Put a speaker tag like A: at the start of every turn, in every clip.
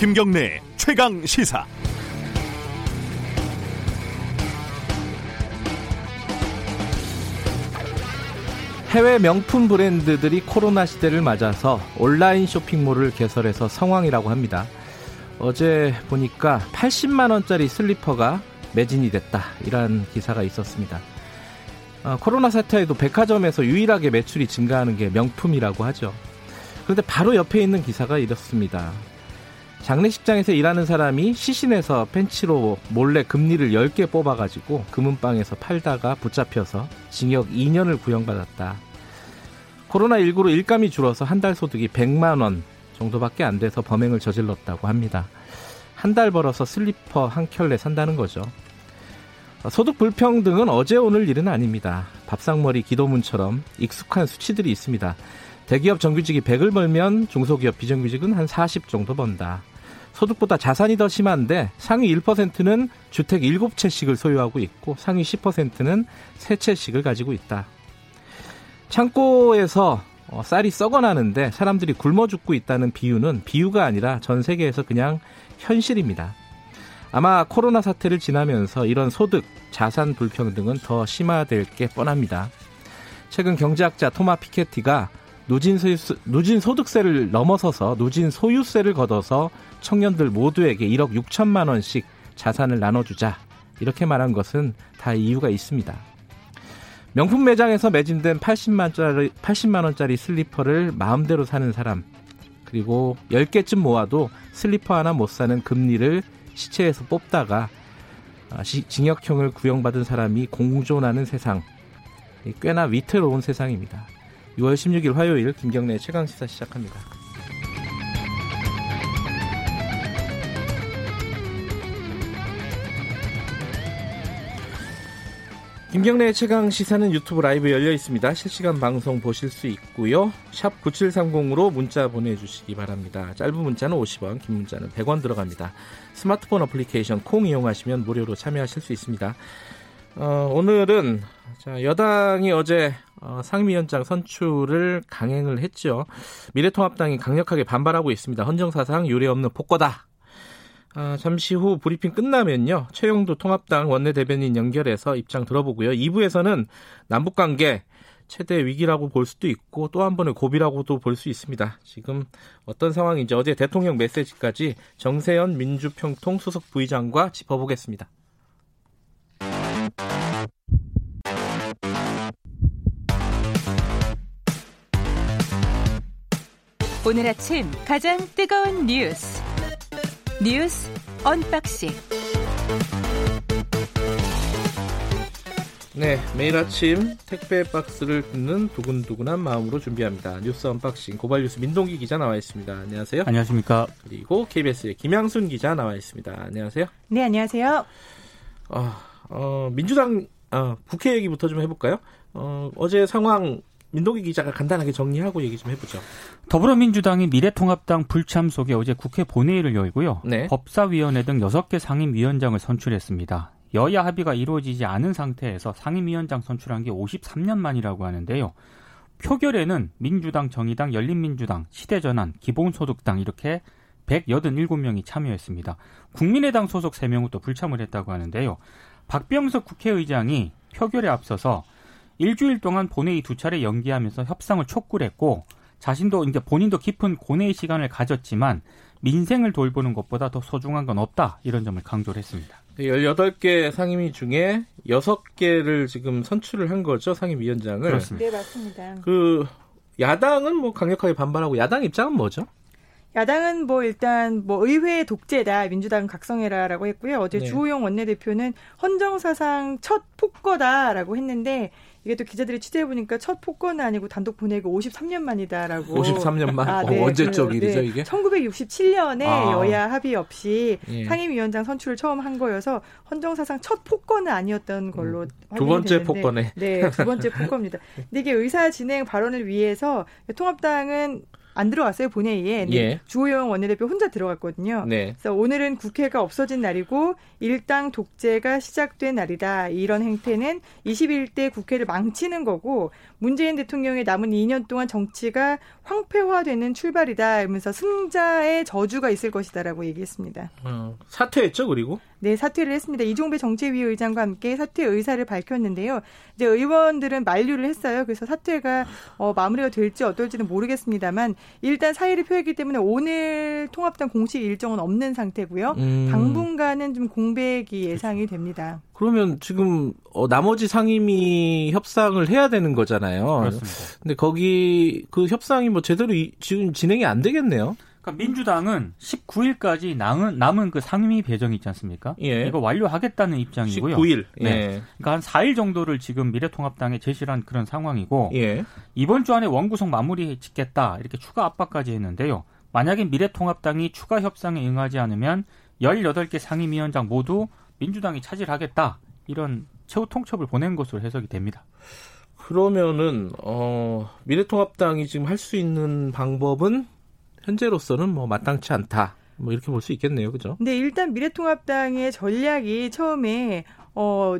A: 김경래 최강 시사.
B: 해외 명품 브랜드들이 코로나 시대를 맞아서 온라인 쇼핑몰을 개설해서 성황이라고 합니다. 어제 보니까 80만 원짜리 슬리퍼가 매진이 됐다. 이런 기사가 있었습니다. 어, 코로나 사태에도 백화점에서 유일하게 매출이 증가하는 게 명품이라고 하죠. 그런데 바로 옆에 있는 기사가 이렇습니다. 장례식장에서 일하는 사람이 시신에서 펜치로 몰래 금리를 10개 뽑아가지고 금은방에서 팔다가 붙잡혀서 징역 2년을 구형받았다. 코로나19로 일감이 줄어서 한 달 소득이 100만 원 정도밖에 안 돼서 범행을 저질렀다고 합니다. 한 달 벌어서 슬리퍼 한 켤레 산다는 거죠. 소득 불평등은 어제 오늘 일은 아닙니다. 밥상머리 기도문처럼 익숙한 수치들이 있습니다. 대기업 정규직이 100을 벌면 중소기업 비정규직은 한 40 정도 번다. 소득보다 자산이 더 심한데 상위 1%는 주택 7채씩을 소유하고 있고 상위 10%는 3채씩을 가지고 있다. 창고에서 어, 쌀이 썩어나는데 사람들이 굶어 죽고 있다는 비유는 비유가 아니라 전 세계에서 그냥 현실입니다. 아마 코로나 사태를 지나면서 이런 소득, 자산 불평등은 더 심화될 게 뻔합니다. 최근 경제학자 토마 피케티가 누진, 소유세, 누진 소득세를 넘어서서 누진 소유세를 걷어서 청년들 모두에게 1억 6천만 원씩 자산을 나눠주자. 이렇게 말한 것은 다 이유가 있습니다. 명품 매장에서 매진된 80만짜리, 80만 원짜리 슬리퍼를 마음대로 사는 사람, 그리고 10개쯤 모아도 슬리퍼 하나 못 사는 금니를 시체에서 뽑다가 아, 징역형을 구형받은 사람이 공존하는 세상. 꽤나 위태로운 세상입니다. 6월 16일 화요일 김경래 최강 시사 시작합니다. 김경래 최강 시사는 유튜브 라이브 열려 있습니다. 실시간 방송 보실 수 있고요. 샵 9730으로 문자 보내주시기 바랍니다. 짧은 문자는 50원, 긴 문자는 100원 들어갑니다. 스마트폰 어플리케이션 콩 이용하시면 무료로 참여하실 수 있습니다. 어, 오늘은 자, 여당이 어제 어, 상임위원장 선출을 강행을 했죠. 미래통합당이 강력하게 반발하고 있습니다. 헌정사상 유례 없는 폭거다. 아, 잠시 후 브리핑 끝나면요. 최형두 통합당 원내대변인 연결해서 입장 들어보고요. 2부에서는 남북관계 최대 위기라고 볼 수도 있고 또 한 번의 고비라고도 볼 수 있습니다. 지금 어떤 상황인지 어제 대통령 메시지까지 정세현 민주평통 수석 부의장과 짚어보겠습니다.
C: 오늘 아침 가장 뜨거운 뉴스 뉴스 unboxing.
B: 네, 매일 아침 택배 박스를 뜯는 두근두근한 마음으로 준비합니다. 뉴스 unboxing 고발 뉴스 민동기 기자 나와 있습니다. 안녕하세요.
D: 안녕하십니까.
B: 그리고 KBS의 김양순 기자 나와 있습니다. 안녕하세요.
E: 네, 안녕하세요.
B: 어, 어 민주당 어, 국회 얘기부터 좀 해볼까요? 어, 어제 상황 민동기 기자가 간단하게 정리하고 얘기 좀 해보죠.
D: 더불어민주당이 미래통합당 불참 속에 어제 국회 본회의를 열고요. 네. 법사위원회 등 6개 상임위원장을 선출했습니다. 여야 합의가 이루어지지 않은 상태에서 상임위원장 선출한 게 53년 만이라고 하는데요. 표결에는 민주당, 정의당, 열린민주당, 시대전환, 기본소득당 이렇게 187명이 참여했습니다. 국민의당 소속 3명은 또 불참을 했다고 하는데요. 박병석 국회의장이 표결에 앞서서 일주일 동안 본회의 두 차례 연기하면서 협상을 촉구를 했고 자신도 이제 본인도 깊은 고뇌의 시간을 가졌지만 민생을 돌보는 것보다 더 소중한 건 없다 이런 점을 강조를 했습니다.
B: 18개 상임위 중에 6개를 지금 선출을 한 거죠, 상임위원장을.
D: 그렇습니다.
E: 네, 맞습니다.
B: 그 야당은 뭐 강력하게 반발하고 야당 입장은 뭐죠?
E: 야당은 뭐 일단 뭐 의회 독재다 민주당 각성해라라고 했고요. 어제 네. 주호영 원내대표는 헌정사상 첫 폭거다라고 했는데 이게 또 기자들이 취재해 보니까 첫 폭거는 아니고 단독 보내고 53년 만이다라고.
B: 53년 만? 아, 네. 어, 언제적 그, 일이죠, 네. 이게?
E: 1967년에 아. 여야 합의 없이 예. 상임위원장 선출을 처음 한 거여서 헌정사상 첫 폭거는 아니었던 걸로 음,
B: 두 번째 폭거네.
E: 네, 두 번째 폭거입니다. 근데 이게 의사 진행 발언을 위해서 통합당은 안 들어갔어요 본회의에. 예. 주호영 원내대표 혼자 들어갔거든요. 네. 그래서 오늘은 국회가 없어진 날이고 일당 독재가 시작된 날이다. 이런 행태는 21대 국회를 망치는 거고 문재인 대통령의 남은 2년 동안 정치가 황폐화되는 출발이다. 이러면서 승자의 저주가 있을 것이다라고 얘기했습니다.
B: 어, 사퇴했죠, 그리고?
E: 네, 사퇴를 했습니다. 이종배 정책위 의장과 함께 사퇴 의사를 밝혔는데요. 이제 의원들은 만류를 했어요. 그래서 사퇴가 어, 마무리가 될지 어떨지는 모르겠습니다만 일단 사의를 표했기 때문에 오늘 통합당 공식 일정은 없는 상태고요. 음. 당분간은 좀 공백이 예상이 됩니다.
B: 그러면 지금 어, 나머지 상임위 협상을 해야 되는 거잖아요.
D: 그렇습니다.
B: 근데 거기 그 협상이 뭐 제대로 이, 지금 진행이 안 되겠네요.
D: 그러니까 민주당은 19일까지 남은 남은 그 상임위 배정 있지 않습니까? 예. 이거 완료하겠다는 입장이고요.
B: 19일.
D: 네. 예. 그러니까 한 4일 정도를 지금 미래통합당에 제시를 한 그런 상황이고 예. 이번 주 안에 원구성 마무리 짓겠다 이렇게 추가 압박까지 했는데요. 만약에 미래통합당이 추가 협상에 응하지 않으면 18개 상임위원장 모두 민주당이 차지하겠다 이런 최후 통첩을 보낸 것으로 해석이 됩니다.
B: 그러면은 어 미래통합당이 지금 할 수 있는 방법은 현재로서는 뭐 마땅치 않다. 뭐 이렇게 볼 수 있겠네요. 그죠?
E: 네, 일단 미래통합당의 전략이 처음에 어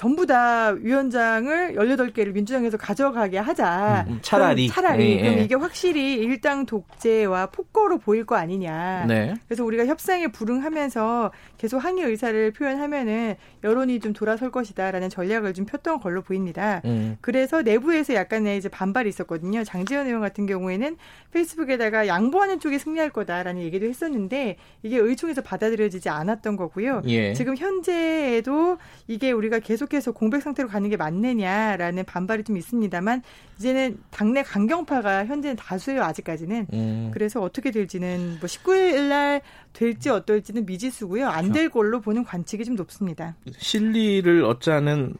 E: 전부 다 위원장을 18개를 민주당에서 가져가게 하자.
B: 음, 음 차라리.
E: 차라리. 네, 그럼 네. 이게 확실히 일당 독재와 폭거로 보일 거 아니냐. 네. 그래서 우리가 협상에 불응하면서 계속 항의 의사를 표현하면은 여론이 좀 돌아설 것이다라는 전략을 좀 폈던 걸로 보입니다. 음. 그래서 내부에서 약간의 이제 반발이 있었거든요. 장지현 의원 같은 경우에는 페이스북에다가 양보하는 쪽이 승리할 거다라는 얘기도 했었는데 이게 의총에서 받아들여지지 않았던 거고요. 예. 지금 현재에도 이게 우리가 계속 계속해서 공백 상태로 가는 게 맞느냐라는 반발이 좀 있습니다만 이제는 당내 강경파가 현재는 다수예요 아직까지는. 음. 그래서 어떻게 될지는 뭐 19일 날 될지 어떨지는 미지수고요. 안될 그렇죠. 걸로 보는 관측이 좀 높습니다.
B: 실리를 얻자는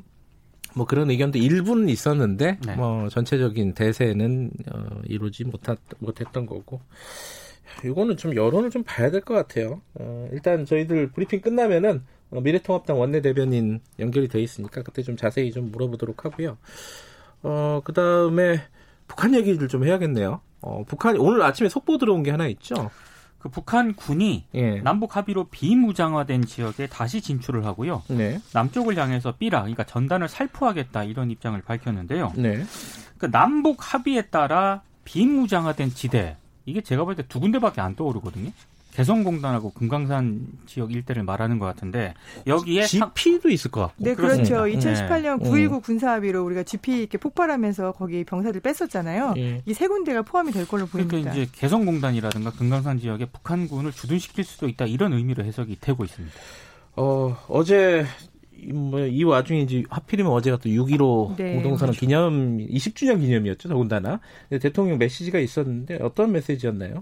B: 뭐 그런 의견도 일부는 있었는데 네. 뭐 전체적인 대세는 어, 이루지 못했, 못했던 거고 이거는 좀 여론을 좀 봐야 될 것 같아요. 어, 일단 저희들 브리핑 끝나면은 어, 미래통합당 원내대변인 연결이 돼 있으니까 그때 좀 자세히 좀 물어보도록 하고요. 어, 그 다음에 북한 얘기를 좀 해야겠네요. 어, 북한, 오늘 아침에 속보 들어온 게 하나 있죠.
D: 그 북한 군이 예. 남북 합의로 비무장화된 지역에 다시 진출을 하고요. 네. 남쪽을 향해서 삐라, 그러니까 전단을 살포하겠다 이런 입장을 밝혔는데요. 네. 그 남북 합의에 따라 비무장화된 지대 이게 제가 볼 때 두 군데밖에 안 떠오르거든요. 개성공단하고 금강산 지역 일대를 말하는 것 같은데 여기에
B: GP도 있을 것 같고.
E: 네, 그렇죠. 2018년 네. 9.19 군사합의로 우리가 GP 이렇게 폭발하면서 거기 병사들 뺐었잖아요. 네. 이세 군데가 포함이 될 걸로 보입니다.
D: 그러니까 이제 개성공단이라든가 금강산 지역에 북한군을 주둔시킬 수도 있다 이런 의미로 해석이 되고 있습니다.
B: 어, 어제 뭐 이 와중에 이제 하필이면 어제가 또 6.15 네, 공동선언 그렇죠. 기념 20주년 기념이었죠 더군다나 대통령 메시지가 있었는데 어떤 메시지였나요?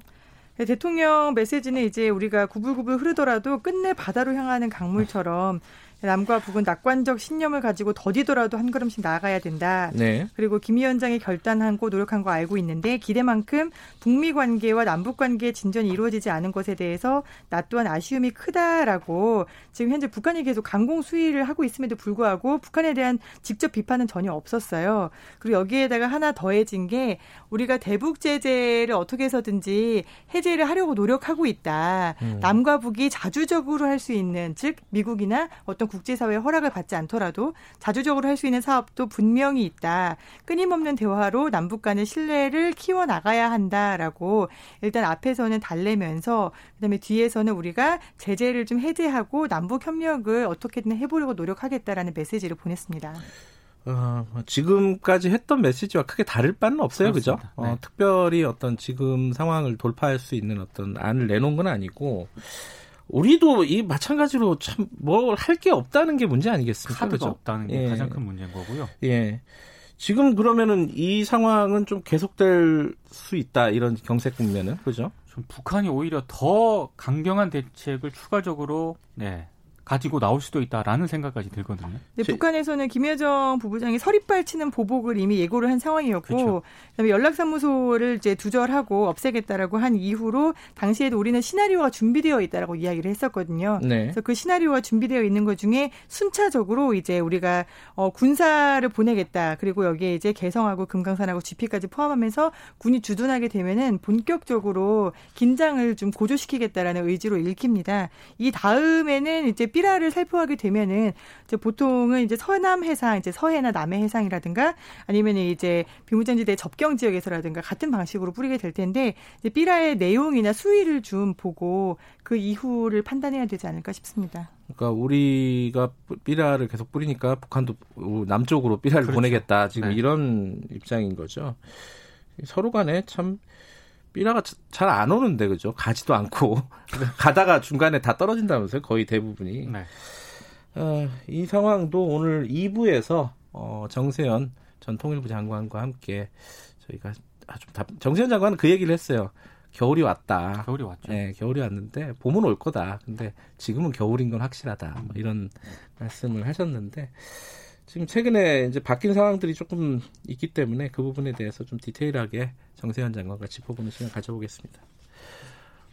E: 네, 대통령 메시지는 이제 우리가 구불구불 흐르더라도 끝내 바다로 향하는 강물처럼 남과 북은 낙관적 신념을 가지고 더디더라도 한 걸음씩 나아가야 된다. 네. 그리고 김 위원장이 결단한 거 노력한 거 알고 있는데 기대만큼 북미 관계와 남북 관계의 진전이 이루어지지 않은 것에 대해서 나 또한 아쉬움이 크다라고 지금 현재 북한이 계속 강공 수위를 하고 있음에도 불구하고 북한에 대한 직접 비판은 전혀 없었어요. 그리고 여기에다가 하나 더해진 게 우리가 대북 제재를 어떻게 해서든지 해제를 하려고 노력하고 있다. 음. 남과 북이 자주적으로 할 수 있는 즉 미국이나 어떤 국제사회의 허락을 받지 않더라도 자주적으로 할 수 있는 사업도 분명히 있다. 끊임없는 대화로 남북 간의 신뢰를 키워 나가야 한다라고 일단 앞에서는 달래면서 그다음에 뒤에서는 우리가 제재를 좀 해제하고 남북 협력을 어떻게든 해보려고 노력하겠다라는 메시지를 보냈습니다.
B: 어, 뭐 지금까지 했던 메시지와 크게 다를 바는 없어요, 그죠? 어, 네. 어, 특별히 어떤 지금 상황을 돌파할 수 있는 어떤 안을 내놓은 건 아니고 우리도 이 마찬가지로 참 뭘 할 게 없다는 게 문제 아니겠습니까?
D: 카드가 그죠? 없다는 게 예. 가장 큰 문제인 거고요.
B: 예. 지금 그러면은 이 상황은 좀 계속될 수 있다 이런 경색 국면은 그죠?
D: 좀 북한이 오히려 더 강경한 대책을 추가적으로 네 가지고 나올 수도 있다라는 생각까지 들거든요.
E: 네, 제... 북한에서는 김여정 부부장이 서리빨 치는 보복을 이미 예고를 한 상황이었고 그렇죠. 그다음에 연락사무소를 이제 두절하고 없애겠다라고 한 이후로 당시에도 우리는 시나리오가 준비되어 있다라고 이야기를 했었거든요. 네. 그래서 그 시나리오가 준비되어 있는 것 중에 순차적으로 이제 우리가 어, 군사를 보내겠다. 그리고 여기에 이제 개성하고 금강산하고 GP까지 포함하면서 군이 주둔하게 되면은 본격적으로 긴장을 좀 고조시키겠다라는 의지로 읽힙니다. 이 다음에는 이제 삐라를 살포하게 되면은 이제 보통은 이제 서남 해상, 이제 서해나 남해 해상이라든가 아니면 이제 비무장지대 접경 지역에서라든가 같은 방식으로 뿌리게 될 텐데 이제 삐라의 내용이나 수위를 좀 보고 그 이후를 판단해야 되지 않을까 싶습니다.
B: 그러니까 우리가 삐라를 계속 뿌리니까 북한도 남쪽으로 삐라를 그렇죠. 보내겠다 지금 네. 이런 입장인 거죠. 서로 간에 참 삐라가 잘 안 오는데 그죠? 가지도 않고 가다가 중간에 다 떨어진다면서요? 거의 대부분이. 네. 어, 이 상황도 오늘 2부에서 어, 정세현 전 통일부 장관과 함께 저희가 아주 답, 정세현 장관은 그 얘기를 했어요. 겨울이 왔다.
D: 겨울이 왔죠.
B: 네, 겨울이 왔는데 봄은 올 거다. 근데 지금은 겨울인 건 확실하다. 뭐 이런 말씀을 하셨는데 지금 최근에 이제 바뀐 상황들이 조금 있기 때문에 그 부분에 대해서 좀 디테일하게 정세현 장관과 짚어보는 시간 가져보겠습니다.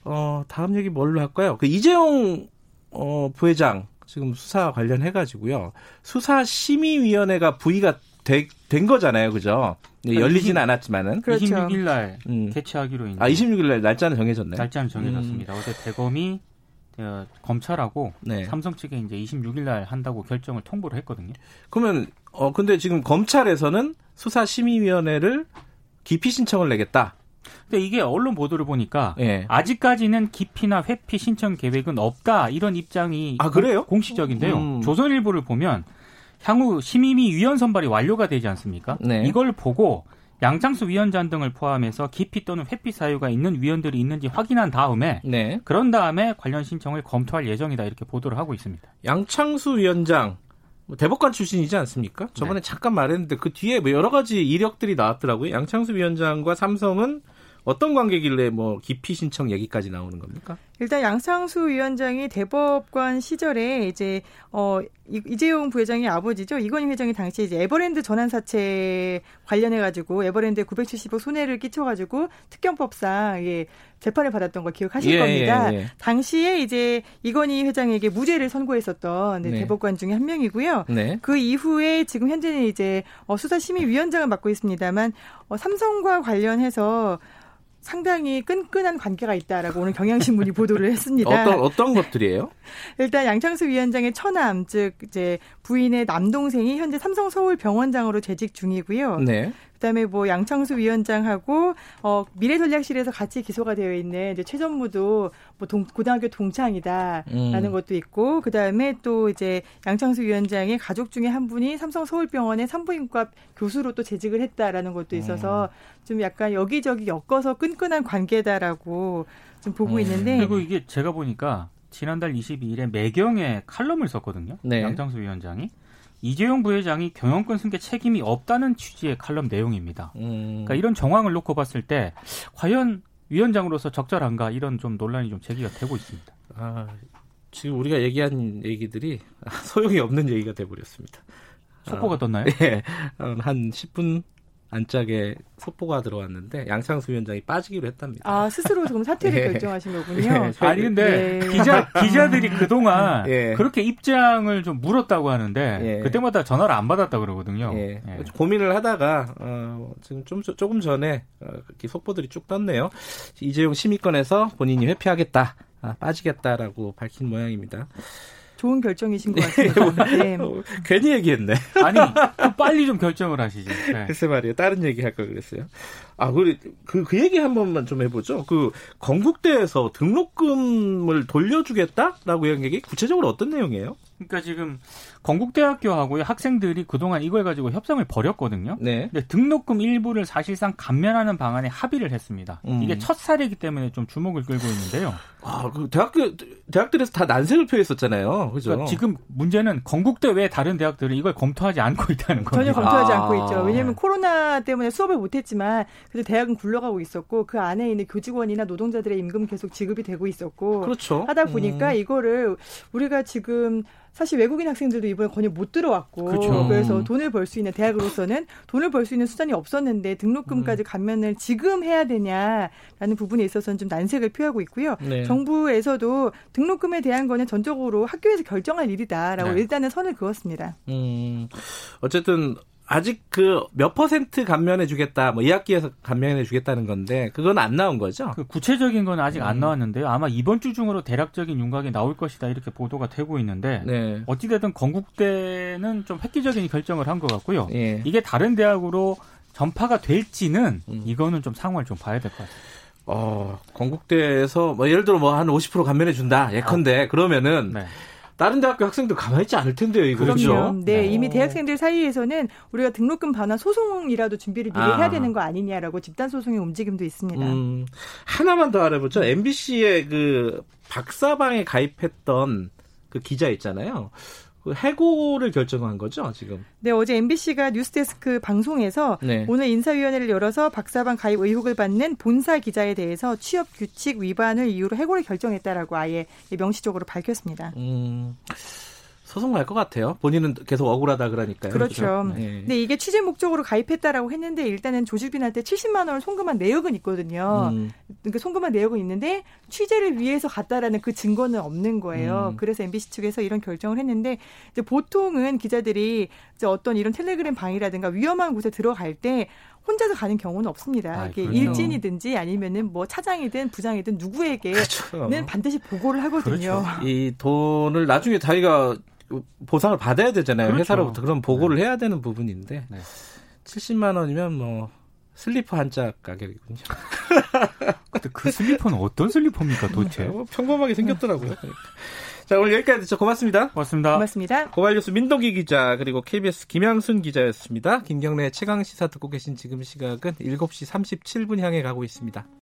B: 어, 다음 얘기 뭘로 할까요? 그 이재용 어, 부회장 지금 수사 관련해 가지고요. 수사 심의위원회가 부의가 되, 된 거잖아요, 그죠? 네, 열리지는 않았지만은
D: 그렇죠. 26일 날 음. 개최하기로
B: 있는. 아, 26일 날 날짜는 정해졌나요?
D: 날짜는 정해졌습니다. 음. 어제 대검이 어, 검찰하고 네. 삼성 측에 이제 26일 날 한다고 결정을 통보를 했거든요.
B: 그러면 어 근데 지금 검찰에서는 수사 심의위원회를 기피 신청을 내겠다.
D: 근데 이게 언론 보도를 보니까 네. 아직까지는 기피나 회피 신청 계획은 없다 이런 입장이
B: 아 그래요?
D: 공식적인데요. 음. 조선일보를 보면 향후 심의위 위원 선발이 완료가 되지 않습니까? 네. 이걸 보고 양창수 위원장 등을 포함해서 기피 또는 회피 사유가 있는 위원들이 있는지 확인한 다음에 네. 그런 다음에 관련 신청을 검토할 예정이다 이렇게 보도를 하고 있습니다.
B: 양창수 위원장 뭐 대법관 출신이지 않습니까? 저번에 네. 잠깐 말했는데 그 뒤에 뭐 여러 가지 이력들이 나왔더라고요. 양창수 위원장과 삼성은 어떤 관계길래 뭐 기피 신청 얘기까지 나오는 겁니까?
E: 일단 양상수 위원장이 대법관 시절에 이제 어 이재용 부회장의 아버지죠 이건희 회장이 당시 이제 에버랜드 전환 사채 관련해 가지고 에버랜드에 970억 손해를 끼쳐 가지고 특경법상 예 재판을 받았던 걸 기억하실 예, 겁니다. 예, 예. 당시에 이제 이건희 회장에게 무죄를 선고했었던 네. 대법관 중에 한 명이고요. 네. 그 이후에 지금 현재는 이제 어, 수사심의위원장을 맡고 있습니다만 어, 삼성과 관련해서 상당히 끈끈한 관계가 있다라고 오늘 경향신문이 보도를 했습니다.
B: 어떤 어떤 것들이에요?
E: 일단 양창수 위원장의 처남 즉 이제 부인의 남동생이 현재 삼성 서울 병원장으로 재직 중이고요. 네. 그다음에 뭐 양창수 위원장하고 어 미래전략실에서 같이 기소가 되어 있는 이제 최 전무도 뭐 동, 고등학교 동창이다라는 음. 것도 있고 그다음에 또 이제 양창수 위원장의 가족 중에 한 분이 삼성 서울병원의 산부인과 교수로 또 재직을 했다라는 것도 있어서 음. 좀 약간 여기저기 엮어서 끈끈한 관계다라고 좀 보고 음. 있는데
D: 그리고 이게 제가 보니까 지난달 22일에 매경에 칼럼을 썼거든요. 네. 양창수 위원장이 이재용 부회장이 경영권 승계 책임이 없다는 취지의 칼럼 내용입니다. 음. 그러니까 이런 정황을 놓고 봤을 때 과연 위원장으로서 적절한가 이런 좀 논란이 좀 제기가 되고 있습니다. 아,
B: 지금 우리가 얘기한 얘기들이 소용이 없는 얘기가 돼버렸습니다.
D: 속보가 떴나요?
B: 네, 한 10분 안짝에 속보가 들어왔는데 양창수 위원장이 빠지기로 했답니다.
E: 아 스스로 지금 사퇴를 네. 결정하신 거군요.
D: 네. 아니 근데 네. 기자 기자들이 그 동안 네. 그렇게 입장을 좀 물었다고 하는데 네. 그때마다 전화를 안 받았다 그러거든요. 네.
B: 고민을 하다가 어, 지금 좀 조금 전에 어, 이렇게 속보들이 쭉 떴네요. 이재용 심의권에서 본인이 회피하겠다, 아, 빠지겠다라고 밝힌 모양입니다.
E: 좋은 결정이신 것 같아요. 네.
B: 어, 괜히 얘기했네.
D: 아니, 빨리 좀 결정을 하시죠.
B: 네. 글쎄 말이에요. 다른 얘기 할 걸 그랬어요. 아, 그, 그, 그 얘기 한 번만 좀 해보죠. 그, 건국대에서 등록금을 돌려주겠다라고 한 얘기 구체적으로 어떤 내용이에요?
D: 그러니까 지금 건국대학교하고 학생들이 그동안 이걸 가지고 협상을 벌였거든요. 네. 근데 등록금 일부를 사실상 감면하는 방안에 합의를 했습니다. 음. 이게 첫 사례이기 때문에 좀 주목을 끌고 있는데요.
B: 아, 그 대학교 대학들에서 다 난색을 표했었잖아요. 그죠? 그러니까
D: 지금 문제는 건국대 외 다른 대학들은 이걸 검토하지 않고 있다는 거예요.
E: 전혀 검토하지 아. 않고 있죠. 왜냐하면 코로나 때문에 수업을 못했지만 그래도 대학은 굴러가고 있었고 그 안에 있는 교직원이나 노동자들의 임금 계속 지급이 되고 있었고
B: 그렇죠.
E: 하다 보니까 음. 이거를 우리가 지금 사실 외국인 학생들도 이번에 거의 못 들어왔고 그렇죠. 그래서 돈을 벌 수 있는 대학으로서는 돈을 벌 수 있는 수단이 없었는데 등록금까지 음. 감면을 지금 해야 되냐라는 부분에 있어서는 좀 난색을 표하고 있고요. 네. 정부에서도 등록금에 대한 거는 전적으로 학교에서 결정할 일이다라고 네. 일단은 선을 그었습니다. 음,
B: 어쨌든 아직 그 몇 퍼센트 감면해 주겠다, 뭐 2학기에서 감면해 주겠다는 건데 그건 안 나온 거죠?
D: 그 구체적인 건 아직 안 음. 나왔는데요. 아마 이번 주 중으로 대략적인 윤곽이 나올 것이다 이렇게 보도가 되고 있는데 네. 어찌되든 건국대는 좀 획기적인 결정을 한 것 같고요. 예. 이게 다른 대학으로 전파가 될지는 음. 이거는 좀 상황을 좀 봐야 될 것 같아요.
B: 어, 건국대에서 뭐 예를 들어 뭐 한 50% 감면해 준다 예컨대 아. 그러면은 네. 다른 대학교 학생들 가만히 있지 않을 텐데요, 이거.
E: 그렇죠. 네, 네, 이미 대학생들 사이에서는 우리가 등록금 반환 소송이라도 준비를 미리 아. 해야 되는 거 아니냐라고 집단 소송의 움직임도 있습니다. 음,
B: 하나만 더 알아보죠. MBC의 그 박사방에 가입했던 그 기자 있잖아요. 그 해고를 결정한 거죠, 지금?
E: 네, 어제 MBC가 뉴스데스크 방송에서 네. 오늘 인사위원회를 열어서 박사반 가입 의혹을 받는 본사 기자에 대해서 취업 규칙 위반을 이유로 해고를 결정했다라고 아예 명시적으로 밝혔습니다. 음.
B: 소송 날 것 같아요. 본인은 계속 억울하다 그러니까요.
E: 그렇죠. 그렇죠? 네. 근데 이게 취재 목적으로 가입했다라고 했는데 일단은 조직빈한테 70만 원을 송금한 내역은 있거든요. 음. 그러니까 송금한 내역은 있는데 취재를 위해서 갔다라는 그 증거는 없는 거예요. 음. 그래서 MBC 측에서 이런 결정을 했는데 이제 보통은 기자들이 이제 어떤 이런 텔레그램 방이라든가 위험한 곳에 들어갈 때 혼자서 가는 경우는 없습니다. 아, 이게 일진이든지 아니면은 뭐 차장이든 부장이든 누구에게는 그렇죠. 반드시 보고를 하거든요.
B: 그렇죠. 이 돈을 나중에 자기가 보상을 받아야 되잖아요. 그렇죠. 회사로부터 그런 보고를 네. 해야 되는 부분인데 네. 70만 원이면 뭐 슬리퍼 한짝 가격이군요.
D: 근데 그 슬리퍼는 어떤 슬리퍼입니까 도대체? 뭐
B: 평범하게 생겼더라고요. 자 오늘 여기까지 듣죠. 고맙습니다.
D: 고맙습니다.
E: 고맙습니다.
B: 고발뉴스 민동기 기자 그리고 KBS 김양순 기자였습니다. 김경래 최강 시사 듣고 계신 지금 시각은 7시 37분 향해 가고 있습니다.